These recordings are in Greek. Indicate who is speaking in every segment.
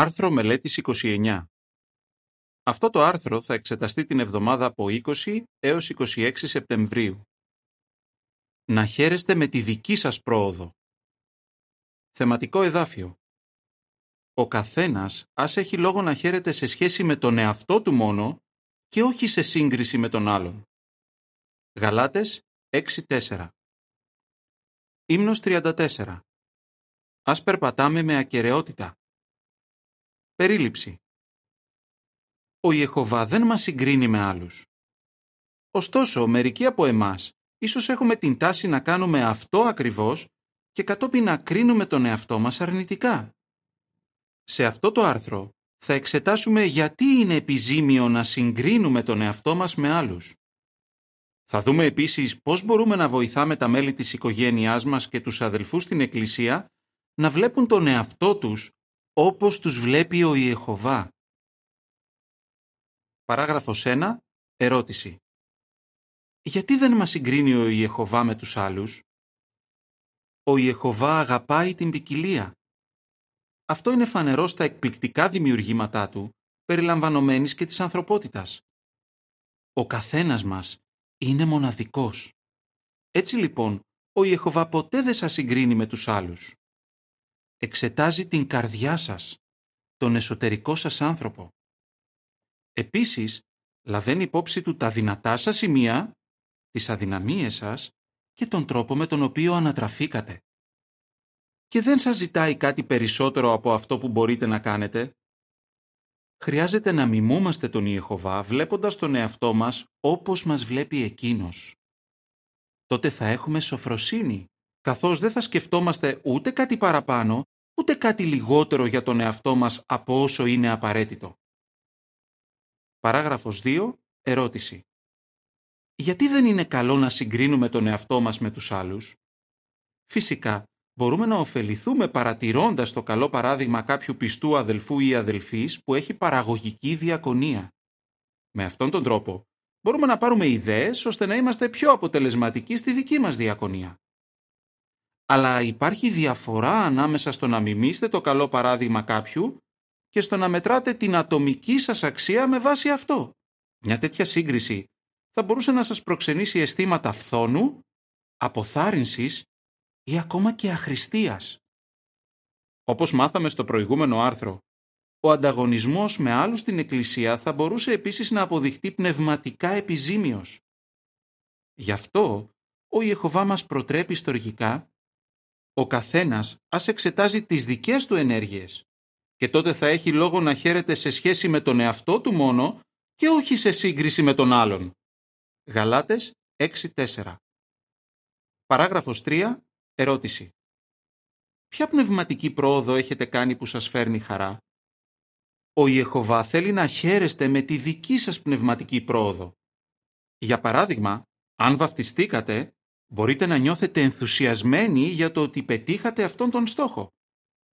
Speaker 1: Άρθρο μελέτης 29. Αυτό το άρθρο θα εξεταστεί την εβδομάδα από 20 έως 26 Σεπτεμβρίου. Να χαίρεστε με τη δική σας πρόοδο. Θεματικό εδάφιο. Ο καθένας ας έχει λόγο να χαίρεται σε σχέση με τον εαυτό του μόνο και όχι σε σύγκριση με τον άλλον. Γαλάτες 6.4 Ύμνος 34 Ας περπατάμε με ακαιρεότητα. Περίληψη. Ο Ιεχωβά δεν μας συγκρίνει με άλλους. Ωστόσο, μερικοί από εμάς ίσως έχουμε την τάση να κάνουμε αυτό ακριβώς και κατόπιν να κρίνουμε τον εαυτό μας αρνητικά. Σε αυτό το άρθρο θα εξετάσουμε γιατί είναι επιζήμιο να συγκρίνουμε τον εαυτό μας με άλλους. Θα δούμε επίσης πώς μπορούμε να βοηθάμε τα μέλη της οικογένειάς μας και τους αδελφούς στην Εκκλησία να βλέπουν τον εαυτό τους όπως τους βλέπει ο Ιεχωβά. Παράγραφος 1. Ερώτηση. Γιατί δεν μας συγκρίνει ο Ιεχωβά με τους άλλους; Ο Ιεχωβά αγαπάει την ποικιλία. Αυτό είναι φανερό στα εκπληκτικά δημιουργήματά του, περιλαμβανομένης και της ανθρωπότητας. Ο καθένας μας είναι μοναδικός. Έτσι λοιπόν, ο Ιεχωβά ποτέ δεν σας συγκρίνει με τους άλλους εξετάζει την καρδιά σας, τον εσωτερικό σας άνθρωπο. Επίσης, λαβαίνει υπόψη του τα δυνατά σας σημεία, τις αδυναμίες σας και τον τρόπο με τον οποίο ανατραφήκατε. Και δεν σας ζητάει κάτι περισσότερο από αυτό που μπορείτε να κάνετε; Χρειάζεται να μιμούμαστε τον Ιεχωβά βλέποντας τον εαυτό μας όπως μας βλέπει Εκείνος. Τότε θα έχουμε σοφροσύνη καθώς δεν θα σκεφτόμαστε ούτε κάτι παραπάνω, ούτε κάτι λιγότερο για τον εαυτό μας από όσο είναι απαραίτητο. Παράγραφος 2. Ερώτηση. Γιατί δεν είναι καλό να συγκρίνουμε τον εαυτό μας με τους άλλους; Φυσικά, μπορούμε να ωφεληθούμε παρατηρώντας το καλό παράδειγμα κάποιου πιστού αδελφού ή αδελφής που έχει παραγωγική διακονία. Με αυτόν τον τρόπο, μπορούμε να πάρουμε ιδέες ώστε να είμαστε πιο αποτελεσματικοί στη δική μας διακονία. Αλλά υπάρχει διαφορά ανάμεσα στο να μιμήσετε το καλό παράδειγμα κάποιου και στο να μετράτε την ατομική σας αξία με βάση αυτό. Μια τέτοια σύγκριση θα μπορούσε να σας προξενήσει αισθήματα φθόνου, αποθάρρυνσης ή ακόμα και αχρηστίας. Όπως μάθαμε στο προηγούμενο άρθρο, ο ανταγωνισμός με άλλους στην Εκκλησία θα μπορούσε επίσης να αποδειχτεί πνευματικά επιζήμιος. Γι' αυτό, ο Ιεχωβά μας προτρέπει στοργικά ο καθένας ας εξετάζει τις δικές του ενέργειες και τότε θα έχει λόγο να χαίρεται σε σχέση με τον εαυτό του μόνο και όχι σε σύγκριση με τον άλλον. Γαλάτες 6.4 Παράγραφος 3. Ερώτηση. Ποια πνευματική πρόοδο έχετε κάνει που σας φέρνει χαρά; Ο Ιεχωβά θέλει να χαίρεστε με τη δική σας πνευματική πρόοδο. Για παράδειγμα, αν βαφτιστήκατε, μπορείτε να νιώθετε ενθουσιασμένοι για το ότι πετύχατε αυτόν τον στόχο.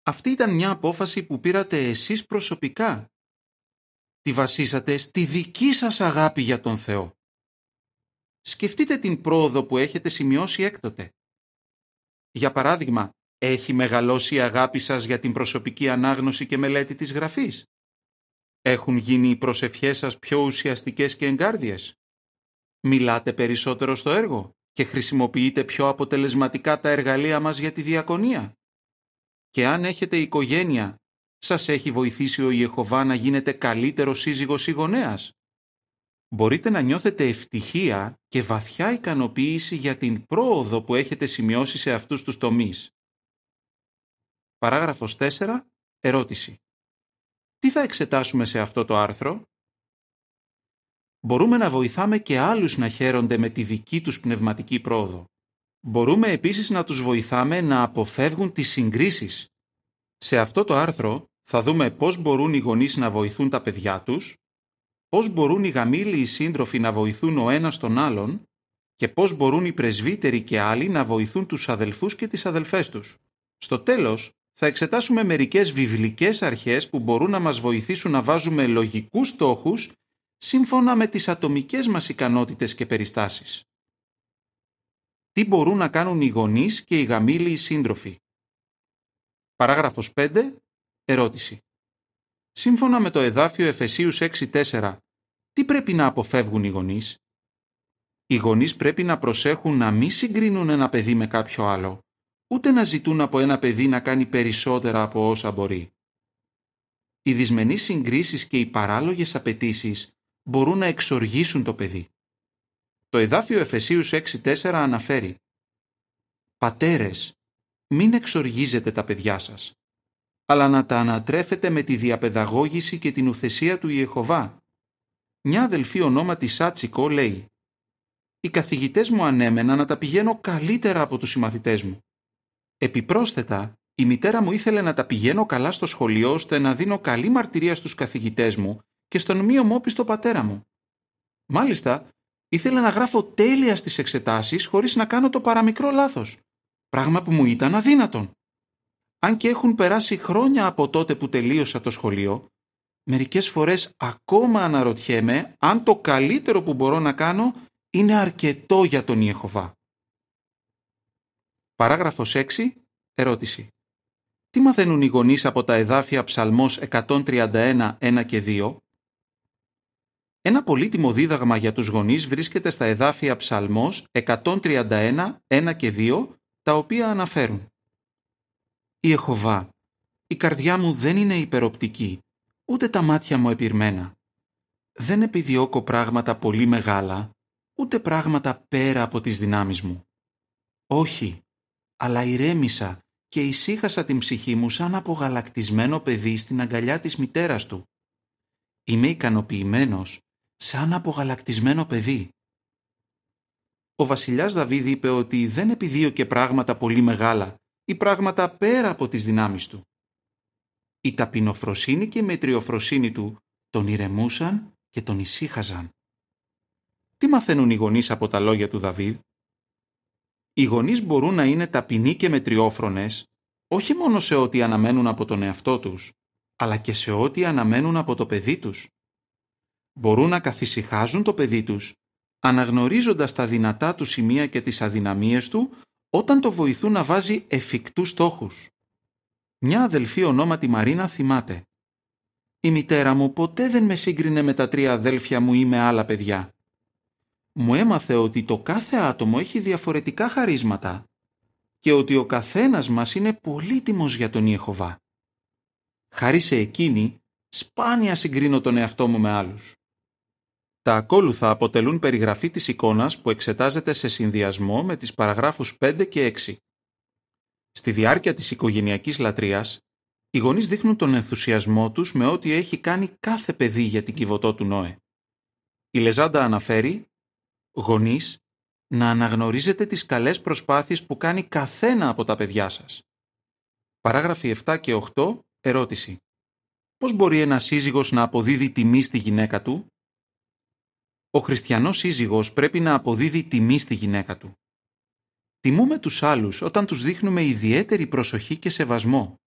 Speaker 1: Αυτή ήταν μια απόφαση που πήρατε εσείς προσωπικά. Τη βασίσατε στη δική σας αγάπη για τον Θεό. Σκεφτείτε την πρόοδο που έχετε σημειώσει έκτοτε. Για παράδειγμα, έχει μεγαλώσει η αγάπη σας για την προσωπική ανάγνωση και μελέτη της γραφής; Έχουν γίνει οι προσευχές σας πιο ουσιαστικές και εγκάρδιες; Μιλάτε περισσότερο στο έργο; Και χρησιμοποιείτε πιο αποτελεσματικά τα εργαλεία μας για τη διακονία. Και αν έχετε οικογένεια, σας έχει βοηθήσει ο Ιεχωβά να γίνετε καλύτερο σύζυγος ή γονέας. Μπορείτε να νιώθετε ευτυχία και βαθιά ικανοποίηση για την πρόοδο που έχετε σημειώσει σε αυτούς τους τομείς. Παράγραφος 4. Ερώτηση. Τι θα εξετάσουμε σε αυτό το άρθρο; Μπορούμε να βοηθάμε και άλλους να χαίρονται με τη δική τους πνευματική πρόοδο. Μπορούμε επίσης να τους βοηθάμε να αποφεύγουν τις συγκρίσεις. Σε αυτό το άρθρο θα δούμε πώς μπορούν οι γονείς να βοηθούν τα παιδιά τους, πώς μπορούν οι γαμήλοι σύντροφοι να βοηθούν ο ένας τον άλλον και πώς μπορούν οι πρεσβύτεροι και άλλοι να βοηθούν τους αδελφούς και τις αδελφές τους. Στο τέλος, θα εξετάσουμε μερικές βιβλικές αρχές που μπορούν να μας βοηθήσουν να βάζουμε λογικούς στόχους σύμφωνα με τις ατομικές μας ικανότητες και περιστάσεις. Τι μπορούν να κάνουν οι γονείς και οι γαμήλοι σύντροφοι; Παράγραφος 5. Ερώτηση. Σύμφωνα με το εδάφιο Εφεσίους 6.4, τι πρέπει να αποφεύγουν οι γονείς; Οι γονείς πρέπει να προσέχουν να μην συγκρίνουν ένα παιδί με κάποιο άλλο, ούτε να ζητούν από ένα παιδί να κάνει περισσότερα από όσα μπορεί. Οι δυσμενείς συγκρίσεις και οι παράλογες απαιτήσεις μπορούν να εξοργήσουν το παιδί. Το εδάφιο Εφεσίους 6.4 αναφέρει «Πατέρες, μην εξοργίζετε τα παιδιά σας, αλλά να τα ανατρέφετε με τη διαπαιδαγώγηση και την ουθεσία του Ιεχωβά. Μια αδελφή ονόματι Σάτσικο λέει «Οι καθηγητές μου ανέμενα να τα πηγαίνω καλύτερα από τους συμμαθητές μου. Επιπρόσθετα, η μητέρα μου ήθελε να τα πηγαίνω καλά στο σχολείο ώστε να δίνω καλή μαρτυρία στους καθηγητές μου και στον μη ομόπιστο πατέρα μου. Μάλιστα, ήθελε να γράφω τέλεια στις εξετάσεις χωρίς να κάνω το παραμικρό λάθος, πράγμα που μου ήταν αδύνατον. Αν και έχουν περάσει χρόνια από τότε που τελείωσα το σχολείο, μερικές φορές ακόμα αναρωτιέμαι αν το καλύτερο που μπορώ να κάνω είναι αρκετό για τον Ιεχωβά. Παράγραφος 6. Ερώτηση. Τι μαθαίνουν οι γονείς από τα εδάφια Ψαλμός 131, 1 και 2? Ένα πολύτιμο δίδαγμα για τους γονείς βρίσκεται στα εδάφια Ψαλμός 131, 1 και 2, τα οποία αναφέρουν «Η Εχωβά, η καρδιά μου δεν είναι υπεροπτική, ούτε τα μάτια μου επιρμένα. Δεν επιδιώκω πράγματα πολύ μεγάλα, ούτε πράγματα πέρα από τις δυνάμεις μου. Όχι, αλλά ηρέμησα και ησύχασα την ψυχή μου σαν απογαλακτισμένο παιδί στην αγκαλιά της μητέρας του. Είμαι ικανοποιημένος σαν απογαλακτισμένο παιδί. Ο βασιλιάς Δαβίδ είπε ότι δεν επιδίωκε πράγματα πολύ μεγάλα ή πράγματα πέρα από τις δυνάμεις του. Η ταπεινοφροσύνη και η μετριοφροσύνη του τον ηρεμούσαν και τον ησύχαζαν. Τι μαθαίνουν οι γονείς από τα λόγια του Δαβίδ; Οι γονείς μπορούν να είναι ταπεινοί και μετριόφρονες όχι μόνο σε ό,τι αναμένουν από τον εαυτό τους, αλλά και σε ό,τι αναμένουν από το παιδί τους. Μπορούν να καθησυχάζουν το παιδί τους, αναγνωρίζοντας τα δυνατά του σημεία και τις αδυναμίες του όταν το βοηθούν να βάζει εφικτούς στόχους. Μια αδελφή ονόματι Μαρίνα θυμάται «Η μητέρα μου ποτέ δεν με σύγκρινε με τα τρία αδέλφια μου ή με άλλα παιδιά. Μου έμαθε ότι το κάθε άτομο έχει διαφορετικά χαρίσματα και ότι ο καθένας μας είναι πολύτιμος για τον Ιεχωβά. Χάρη σε εκείνη, σπάνια συγκρίνω τον εαυτό μου με άλλους. Τα ακόλουθα αποτελούν περιγραφή της εικόνας που εξετάζεται σε συνδυασμό με τις παραγράφους 5 και 6. Στη διάρκεια της οικογενειακής λατρείας, οι γονείς δείχνουν τον ενθουσιασμό τους με ό,τι έχει κάνει κάθε παιδί για την κυβωτό του Νόε. Η Λεζάντα αναφέρει «Γονείς, να αναγνωρίζετε τις καλές προσπάθειες που κάνει καθένα από τα παιδιά σας». Παράγραφοι 7 και 8, ερώτηση. Πώς μπορεί ένας σύζυγος να αποδίδει τιμή στη γυναίκα του; Ο χριστιανός σύζυγος πρέπει να αποδίδει τιμή στη γυναίκα του. Τιμούμε τους άλλους όταν τους δείχνουμε ιδιαίτερη προσοχή και σεβασμό.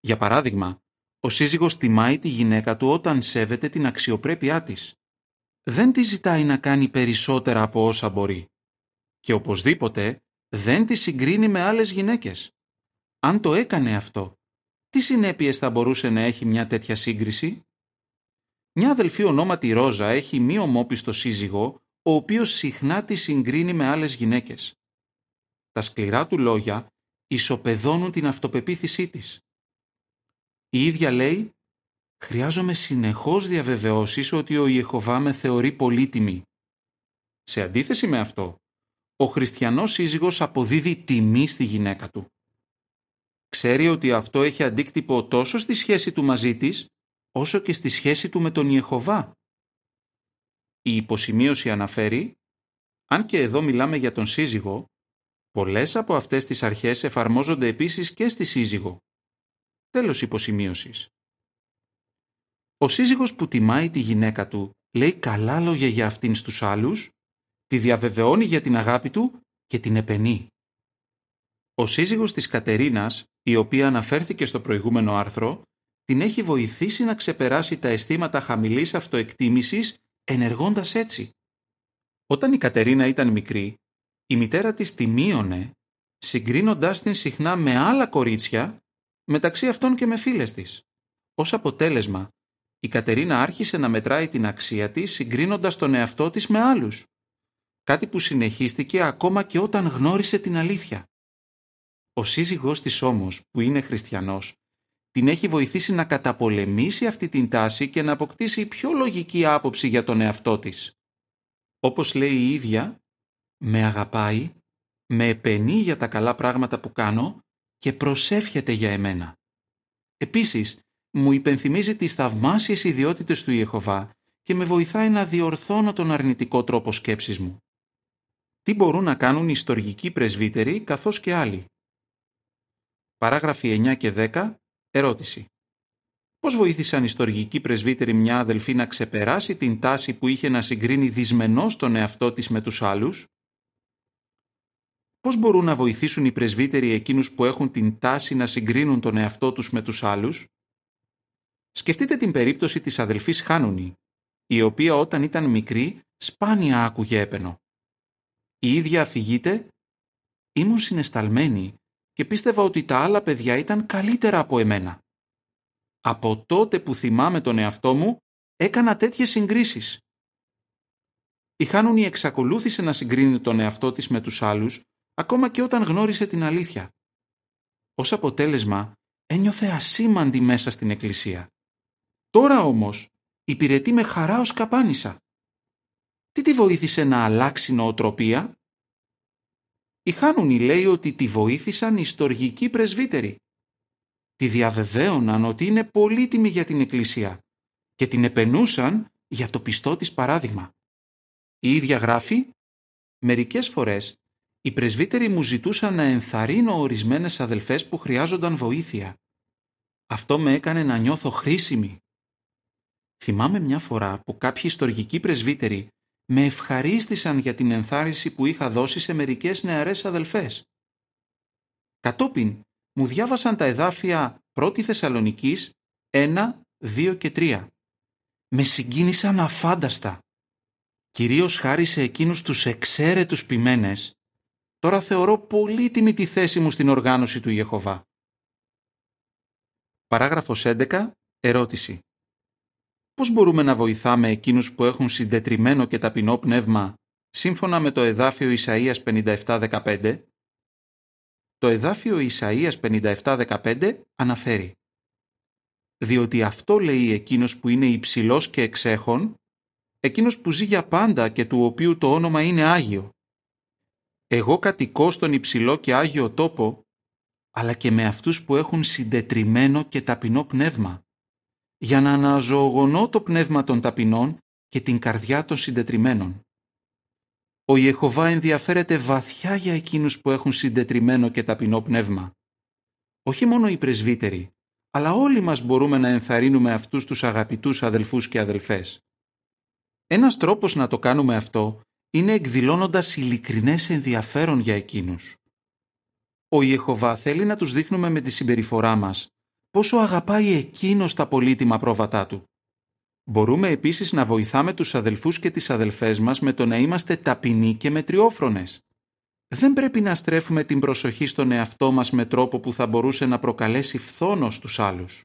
Speaker 1: Για παράδειγμα, ο σύζυγος τιμάει τη γυναίκα του όταν σέβεται την αξιοπρέπειά της. Δεν τη ζητάει να κάνει περισσότερα από όσα μπορεί. Και οπωσδήποτε δεν τη συγκρίνει με άλλες γυναίκες. Αν το έκανε αυτό, τι συνέπειες θα μπορούσε να έχει μια τέτοια σύγκριση; Μια αδελφή ονόματι Ρόζα έχει μη ομόπιστο σύζυγο, ο οποίος συχνά τη συγκρίνει με άλλες γυναίκες. Τα σκληρά του λόγια ισοπεδώνουν την αυτοπεποίθησή της. Η ίδια λέει «Χρειάζομαι συνεχώς διαβεβαιώσεις ότι ο Ιεχωβά με θεωρεί πολύτιμη». Σε αντίθεση με αυτό, ο χριστιανός σύζυγος αποδίδει τιμή στη γυναίκα του. Ξέρει ότι αυτό έχει αντίκτυπο τόσο στη σχέση του μαζί της, όσο και στη σχέση του με τον Ιεχωβά. Η υποσημείωση αναφέρει «Αν και εδώ μιλάμε για τον σύζυγο, πολλές από αυτές τις αρχές εφαρμόζονται επίσης και στη σύζυγο». Τέλος υποσημείωσης. Ο σύζυγος που τιμάει τη γυναίκα του λέει καλά λόγια για αυτήν στους άλλους, τη διαβεβαιώνει για την αγάπη του και την επενεί. Ο σύζυγος της Κατερίνας, η οποία αναφέρθηκε στο προηγούμενο άρθρο, την έχει βοηθήσει να ξεπεράσει τα αισθήματα χαμηλής αυτοεκτίμησης ενεργώντας έτσι. Όταν η Κατερίνα ήταν μικρή, η μητέρα της τη μείωνε, συγκρίνοντάς την συχνά με άλλα κορίτσια, μεταξύ αυτών και με φίλες της. Ως αποτέλεσμα, η Κατερίνα άρχισε να μετράει την αξία της συγκρίνοντας τον εαυτό της με άλλους. Κάτι που συνεχίστηκε ακόμα και όταν γνώρισε την αλήθεια. Ο σύζυγός της όμως, που είναι χριστιανός, την έχει βοηθήσει να καταπολεμήσει αυτή την τάση και να αποκτήσει πιο λογική άποψη για τον εαυτό της. Όπως λέει η ίδια, με αγαπάει, με επενεί για τα καλά πράγματα που κάνω και προσεύχεται για εμένα. Επίσης, μου υπενθυμίζει τις θαυμάσιες ιδιότητες του Ιεχωβά και με βοηθάει να διορθώνω τον αρνητικό τρόπο σκέψης μου. Τι μπορούν να κάνουν οι ιστορικοί πρεσβύτεροι καθώς και άλλοι; Παράγραφοι 9 και 10. Ερώτηση. Πώς βοήθησαν οι ιστορικοί πρεσβύτεροι μια αδελφή να ξεπεράσει την τάση που είχε να συγκρίνει δυσμενώς τον εαυτό της με τους άλλους; Πώς μπορούν να βοηθήσουν οι πρεσβύτεροι εκείνους που έχουν την τάση να συγκρίνουν τον εαυτό τους με τους άλλους; Σκεφτείτε την περίπτωση της αδελφής Χάνουνη, η οποία όταν ήταν μικρή σπάνια άκουγε έπαινο. Η ίδια αφηγείται «Ήμουν συνεσταλμένη και πίστευα ότι τα άλλα παιδιά ήταν καλύτερα από εμένα. Από τότε που θυμάμαι τον εαυτό μου, έκανα τέτοιες συγκρίσεις. Η Χάνουνη εξακολούθησε να συγκρίνει τον εαυτό της με τους άλλους, ακόμα και όταν γνώρισε την αλήθεια. Ως αποτέλεσμα, ένιωθε ασήμαντη μέσα στην εκκλησία. Τώρα όμως, υπηρετεί με χαρά ως καπάνισα. Τι τη βοήθησε να αλλάξει νοοτροπία; Η Χάνουνη λέει ότι τη βοήθησαν οι στοργικοί πρεσβύτεροι. Τη διαβεβαίωναν ότι είναι πολύτιμη για την Εκκλησία και την επενούσαν για το πιστό της παράδειγμα. Η ίδια γράφει «Μερικές φορές οι πρεσβύτεροι μου ζητούσαν να ενθαρρύνω ορισμένες αδελφές που χρειάζονταν βοήθεια. Αυτό με έκανε να νιώθω χρήσιμη. Θυμάμαι μια φορά που κάποιοι ιστορικοί πρεσβύτεροι με ευχαρίστησαν για την ενθάρρυνση που είχα δώσει σε μερικές νεαρές αδελφές. Κατόπιν μου διάβασαν τα εδάφια 1η Θεσσαλονικής 1, 2 και 3. Με συγκίνησαν αφάνταστα. Κυρίως χάρη σε εκείνους τους εξαίρετους ποιμένες, τώρα θεωρώ πολύτιμη τη θέση μου στην οργάνωση του Ιεχωβά. Παράγραφος 11. Ερώτηση. Πώς μπορούμε να βοηθάμε εκείνους που έχουν συντετριμένο και ταπεινό πνεύμα σύμφωνα με το εδάφιο Ισαΐας 57.15? Το εδάφιο Ισαΐας 57.15 αναφέρει «Διότι αυτό λέει εκείνος που είναι υψηλός και εξέχων, εκείνος που ζει για πάντα και του οποίου το όνομα είναι Άγιο. Εγώ κατοικώ στον υψηλό και Άγιο τόπο, αλλά και με αυτούς που έχουν συντετριμένο και ταπεινό πνεύμα, για να αναζωογονώ το πνεύμα των ταπεινών και την καρδιά των συντετριμένων. Ο Ιεχωβά ενδιαφέρεται βαθιά για εκείνους που έχουν συντετριμένο και ταπεινό πνεύμα. Όχι μόνο οι πρεσβύτεροι, αλλά όλοι μας μπορούμε να ενθαρρύνουμε αυτούς τους αγαπητούς αδελφούς και αδελφές. Ένας τρόπος να το κάνουμε αυτό είναι εκδηλώνοντας ειλικρινές ενδιαφέρον για εκείνους. Ο Ιεχωβά θέλει να τους δείχνουμε με τη συμπεριφορά μας πόσο αγαπάει εκείνος τα πολύτιμα πρόβατά του. Μπορούμε επίσης να βοηθάμε τους αδελφούς και τις αδελφές μας με το να είμαστε ταπεινοί και μετριόφρονες. Δεν πρέπει να στρέφουμε την προσοχή στον εαυτό μας με τρόπο που θα μπορούσε να προκαλέσει φθόνο στους άλλους.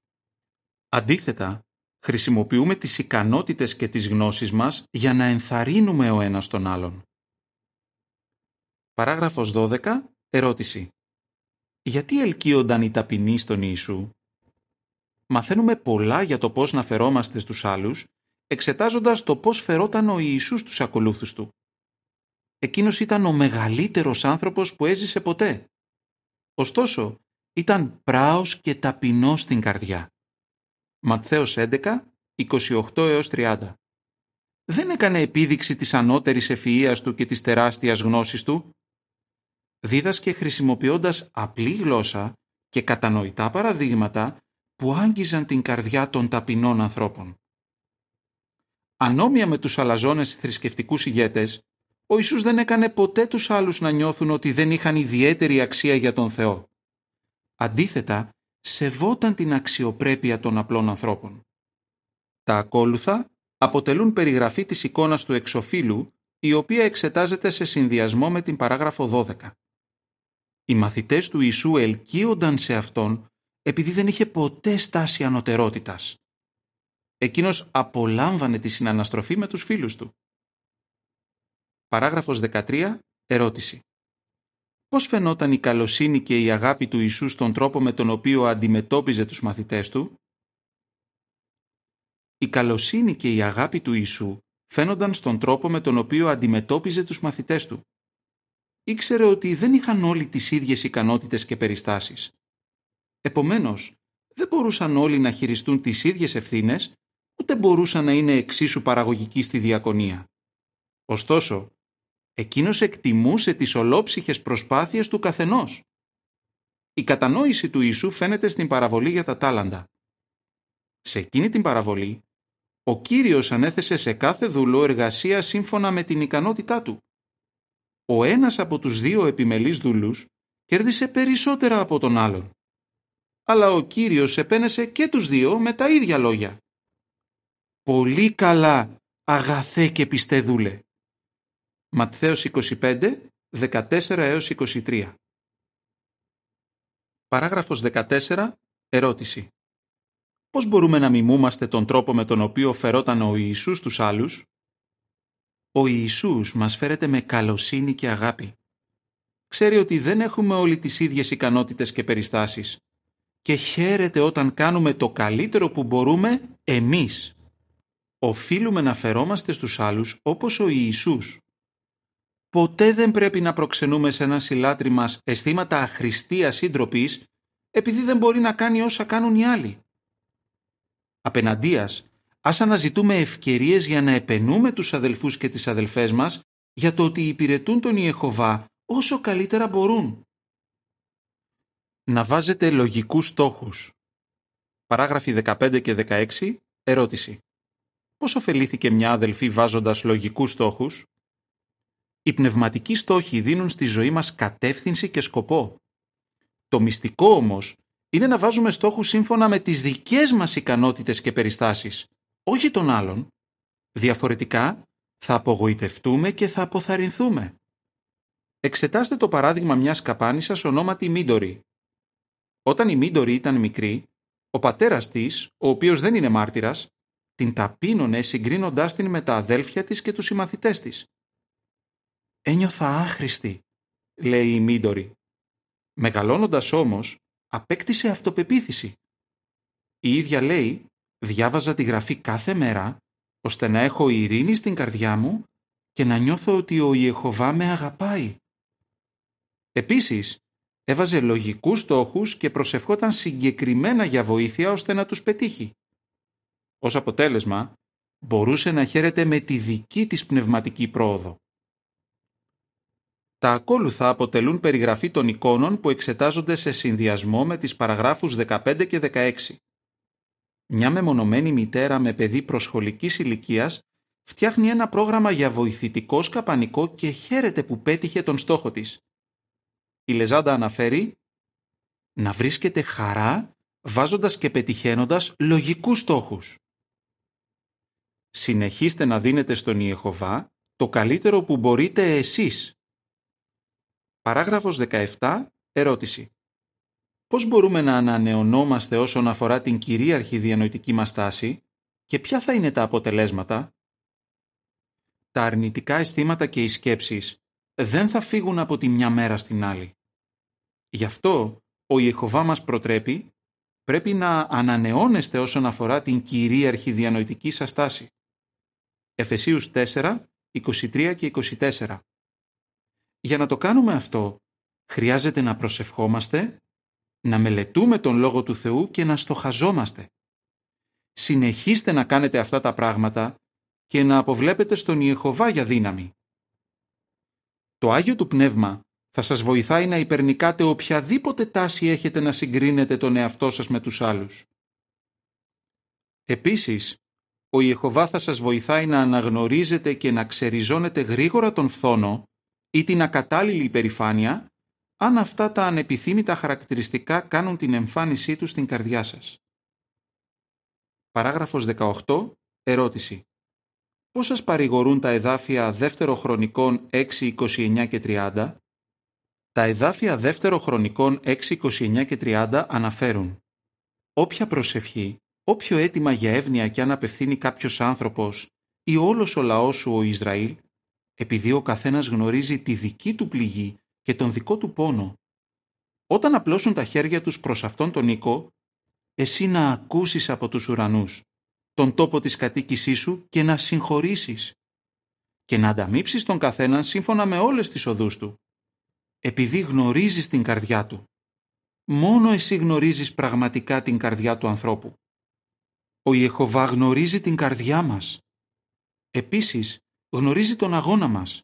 Speaker 1: Αντίθετα, χρησιμοποιούμε τις ικανότητες και τις γνώσεις μας για να ενθαρρύνουμε ο ένας τον άλλον. Παράγραφος 12. Ερώτηση. Γιατί ελκύονταν οι ταπεινοί στον Ιησού; Μαθαίνουμε πολλά για το πώς να φερόμαστε στους άλλους, εξετάζοντας το πώς φερόταν ο Ιησούς στους ακολούθους του. Εκείνος ήταν ο μεγαλύτερος άνθρωπος που έζησε ποτέ. Ωστόσο, ήταν πράος και ταπεινός στην καρδιά. Ματθαίος 11, 28 30 Δεν έκανε επίδειξη της ανώτερης ευφυΐας του και της τεράστιας γνώσης του. Δίδασκε χρησιμοποιώντας απλή γλώσσα και κατανοητά παραδείγματα που άγγιζαν την καρδιά των ταπεινών ανθρώπων. Ανόμοια με τους αλαζόνες θρησκευτικούς ηγέτες, ο Ιησούς δεν έκανε ποτέ τους άλλους να νιώθουν ότι δεν είχαν ιδιαίτερη αξία για τον Θεό. Αντίθετα, σεβόταν την αξιοπρέπεια των απλών ανθρώπων. Τα ακόλουθα αποτελούν περιγραφή της εικόνας του εξοφίλου, η οποία εξετάζεται σε συνδυασμό με την παράγραφο 12. Οι μαθητές του Ιησού ελκύονταν σε Αυτόν επειδή δεν είχε ποτέ στάση ανωτερότητας. Εκείνος απολάμβανε τη συναναστροφή με τους φίλους του. Παράγραφος 13. Ερώτηση. Πώς φαινόταν η καλοσύνη και η αγάπη του Ιησού στον τρόπο με τον οποίο αντιμετώπιζε τους μαθητές του; Η καλοσύνη και η αγάπη του Ιησού φαίνονταν στον τρόπο με τον οποίο αντιμετώπιζε τους μαθητές του. Ήξερε ότι δεν είχαν όλοι τις ίδιες ικανότητες και περιστάσεις. Επομένως, δεν μπορούσαν όλοι να χειριστούν τις ίδιες ευθύνες, ούτε μπορούσαν να είναι εξίσου παραγωγικοί στη διακονία. Ωστόσο, εκείνος εκτιμούσε τις ολόψυχες προσπάθειες του καθενός. Η κατανόηση του Ιησού φαίνεται στην παραβολή για τα τάλαντα. Σε εκείνη την παραβολή, ο Κύριος ανέθεσε σε κάθε δουλό εργασία σύμφωνα με την ικανότητά του. Ο ένας από τους δύο επιμελείς δουλούς κέρδισε περισσότερα από τον άλλον. Αλλά ο Κύριος επένεσε και τους δύο με τα ίδια λόγια. «Πολύ καλά, αγαθέ και πιστεδούλε». Ματθαίος 25, 14 έως 23. Παράγραφος 14. Ερώτηση. Πώς μπορούμε να μιμούμαστε τον τρόπο με τον οποίο φερόταν ο Ιησούς τους άλλους; Ο Ιησούς μας φέρεται με καλοσύνη και αγάπη. Ξέρει ότι δεν έχουμε όλοι τις ίδιες ικανότητες και περιστάσεις και χαίρεται όταν κάνουμε το καλύτερο που μπορούμε εμείς. Οφείλουμε να φερόμαστε στους άλλους όπως ο Ιησούς. Ποτέ δεν πρέπει να προξενούμε σε ένα συλλάτρι μας αισθήματα αχρηστίας σύντροπης επειδή δεν μπορεί να κάνει όσα κάνουν οι άλλοι. Απέναντίας, ας αναζητούμε ευκαιρίες για να επενούμε τους αδελφούς και τις αδελφές μας για το ότι υπηρετούν τον Ιεχωβά όσο καλύτερα μπορούν. Να βάζετε λογικούς στόχους. Παράγραφοι 15 και 16. Ερώτηση. Πώς ωφελήθηκε μια αδελφή βάζοντας λογικούς στόχους; Οι πνευματικοί στόχοι δίνουν στη ζωή μας κατεύθυνση και σκοπό. Το μυστικό όμως είναι να βάζουμε στόχους σύμφωνα με τις δικές μας ικανότητες και περιστάσεις, όχι των άλλων. Διαφορετικά, θα απογοητευτούμε και θα αποθαρρυνθούμε. Εξετάστε το παράδειγμα μιας καπάνισσας ονόματι Μίντορη. Όταν η Μίντορη ήταν μικρή, ο πατέρας της, ο οποίος δεν είναι μάρτυρας, την ταπείνωνε συγκρίνοντάς την με τα αδέλφια της και τους συμμαθητές της. «Ένιωθα άχρηστη», λέει η Μίντορη. Μεγαλώνοντας όμως, απέκτησε αυτοπεποίθηση. Η ίδια λέει, διάβαζα τη γραφή κάθε μέρα, ώστε να έχω ειρήνη στην καρδιά μου και να νιώθω ότι ο Ιεχωβά με αγαπάει. Επίσης, έβαζε λογικούς στόχους και προσευχόταν συγκεκριμένα για βοήθεια ώστε να τους πετύχει. Ως αποτέλεσμα, μπορούσε να χαίρεται με τη δική της πνευματική πρόοδο. Τα ακόλουθα αποτελούν περιγραφή των εικόνων που εξετάζονται σε συνδυασμό με τις παραγράφους 15 και 16. Μια μεμονωμένη μητέρα με παιδί προσχολικής ηλικίας φτιάχνει ένα πρόγραμμα για βοηθητικό σκαπανικό και χαίρεται που πέτυχε τον στόχο της. Η Λεζάντα αναφέρει να βρίσκεται χαρά βάζοντας και πετυχαίνοντας λογικούς στόχους. Συνεχίστε να δίνετε στον Ιεχωβά το καλύτερο που μπορείτε εσείς. Παράγραφος 17. Ερώτηση. Πώς μπορούμε να ανανεωνόμαστε όσον αφορά την κυρίαρχη διανοητική μας τάση και ποια θα είναι τα αποτελέσματα; Τα αρνητικά αισθήματα και οι σκέψεις δεν θα φύγουν από τη μια μέρα στην άλλη. Γι' αυτό ο Ιεχωβά μας προτρέπει πρέπει να ανανεώνεστε όσον αφορά την κυρίαρχη διανοητική σας τάση. Εφεσίους 4, 23 και 24 για να το κάνουμε αυτό, χρειάζεται να προσευχόμαστε, να μελετούμε τον Λόγο του Θεού και να στοχαζόμαστε. Συνεχίστε να κάνετε αυτά τα πράγματα και να αποβλέπετε στον Ιεχωβά για δύναμη. Το Άγιο του Πνεύμα θα σας βοηθάει να υπερνικάτε οποιαδήποτε τάση έχετε να συγκρίνετε τον εαυτό σας με τους άλλους. Επίσης, ο Ιεχωβά θα σας βοηθάει να αναγνωρίζετε και να ξεριζώνετε γρήγορα τον φθόνο ή την ακατάλληλη υπερηφάνεια, αν αυτά τα ανεπιθύμητα χαρακτηριστικά κάνουν την εμφάνισή τους στην καρδιά σας. Παράγραφος 18. Ερώτηση. Πώς σας παρηγορούν τα εδάφια δεύτερο χρονικών 6, 29 και 30? Τα εδάφια δεύτερο χρονικών 6, 29 και 30 αναφέρουν Όποια προσευχή, όποιο αίτημα για εύνοια και αν απευθύνει κάποιος άνθρωπος ή όλος ο λαός σου ο Ισραήλ, επειδή ο καθένας γνωρίζει τη δική του πληγή και τον δικό του πόνο. Όταν απλώσουν τα χέρια τους προς αυτόν τον οίκο, εσύ να ακούσεις από τους ουρανούς τον τόπο της κατοίκησής σου και να συγχωρήσεις και να ανταμείψεις τον καθέναν σύμφωνα με όλες τις οδούς του, επειδή γνωρίζεις την καρδιά του. Μόνο εσύ γνωρίζεις πραγματικά την καρδιά του ανθρώπου. Ο Ιεχωβά γνωρίζει την καρδιά μας. Επίσης, γνωρίζει τον αγώνα μας,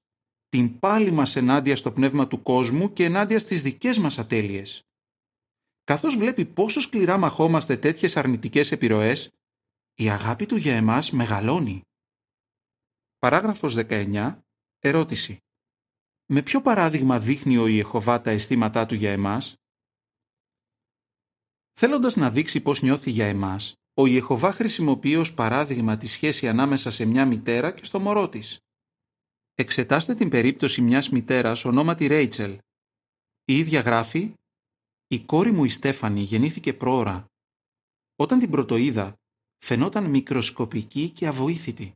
Speaker 1: την πάλη μας ενάντια στο πνεύμα του κόσμου και ενάντια στις δικές μας ατέλειες. Καθώς βλέπει πόσο σκληρά μαχόμαστε τέτοιες αρνητικές επιρροές, η αγάπη του για εμάς μεγαλώνει. Παράγραφος 19. Ερώτηση. Με ποιο παράδειγμα δείχνει ο Ιεχωβά τα αισθήματά του για εμάς; Θέλοντας να δείξει πώς νιώθει για εμάς, ο Ιεχωβά χρησιμοποιεί ως παράδειγμα τη σχέση ανάμεσα σε μια μητέρα και στο μωρό της. Εξετάστε την περίπτωση μιας μητέρας ονόματι Ρέιτσελ. Η ίδια γράφει «Η κόρη μου η Στέφανη γεννήθηκε πρόωρα. Όταν την πρωτοείδα, φαινόταν μικροσκοπική και αβοήθητη.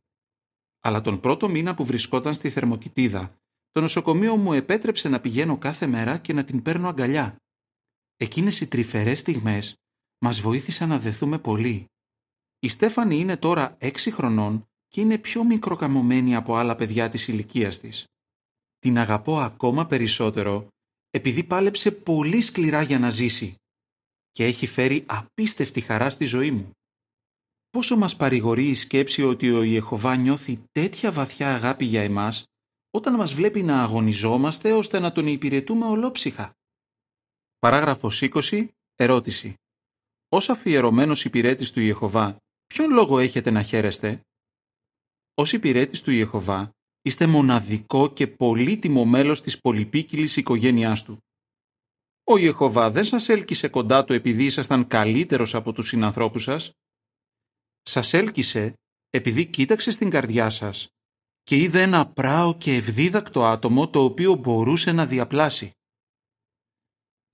Speaker 1: Αλλά τον πρώτο μήνα που βρισκόταν στη θερμοκοιτίδα, το νοσοκομείο μου επέτρεψε να πηγαίνω κάθε μέρα και να την παίρνω αγκαλιά. Εκείνες οι τρυφερές στιγμές μας βοήθησαν να δεθούμε πολύ. Η Στέφανη είναι τώρα έξι χρονών και είναι πιο μικροκαμωμένη από άλλα παιδιά της ηλικίας της. Την αγαπώ ακόμα περισσότερο επειδή πάλεψε πολύ σκληρά για να ζήσει και έχει φέρει απίστευτη χαρά στη ζωή μου. Πόσο μας παρηγορεί η σκέψη ότι ο Ιεχωβά νιώθει τέτοια βαθιά αγάπη για εμάς όταν μας βλέπει να αγωνιζόμαστε ώστε να τον υπηρετούμε ολόψυχα; Παράγραφος 20. Ερώτηση. Ως αφιερωμένος υπηρέτης του Ιεχωβά, ποιον λόγο έχετε να χαίρεστε; Ως υπηρέτης του Ιεχωβά, είστε μοναδικό και πολύτιμο μέλος της πολυπίκυλης οικογένειάς του. Ο Ιεχωβά δεν σας έλκυσε κοντά του επειδή ήσασταν καλύτερος από τους συνανθρώπους σας. Σας έλκυσε επειδή κοίταξε στην καρδιά σας και είδε ένα πράο και ευδίδακτο άτομο το οποίο μπορούσε να διαπλάσει.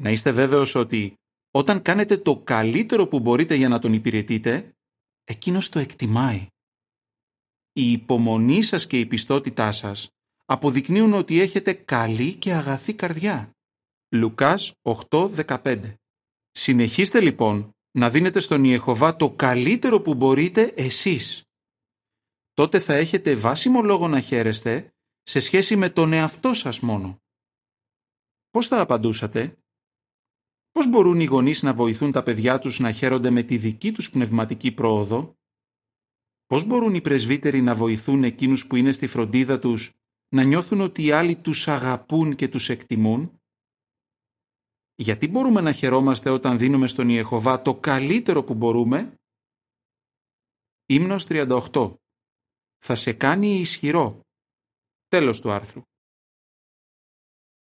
Speaker 1: Να είστε βέβαιος ότι όταν κάνετε το καλύτερο που μπορείτε για να τον υπηρετείτε, εκείνος το εκτιμάει. Η υπομονή σας και η πιστότητά σας αποδεικνύουν ότι έχετε καλή και αγαθή καρδιά. Λουκάς 8.15 Συνεχίστε λοιπόν να δίνετε στον Ιεχωβά το καλύτερο που μπορείτε εσείς. Τότε θα έχετε βάσιμο λόγο να χαίρεστε σε σχέση με τον εαυτό σας μόνο. Πώς θα απαντούσατε; Πώς μπορούν οι γονείς να βοηθούν τα παιδιά τους να χαίρονται με τη δική τους πνευματική πρόοδο; Πώς μπορούν οι πρεσβύτεροι να βοηθούν εκείνους που είναι στη φροντίδα τους να νιώθουν ότι οι άλλοι τους αγαπούν και τους εκτιμούν; Γιατί μπορούμε να χαιρόμαστε όταν δίνουμε στον Ιεχωβά το καλύτερο που μπορούμε; Ύμνος 38. Θα σε κάνει ισχυρό. Τέλος του άρθρου.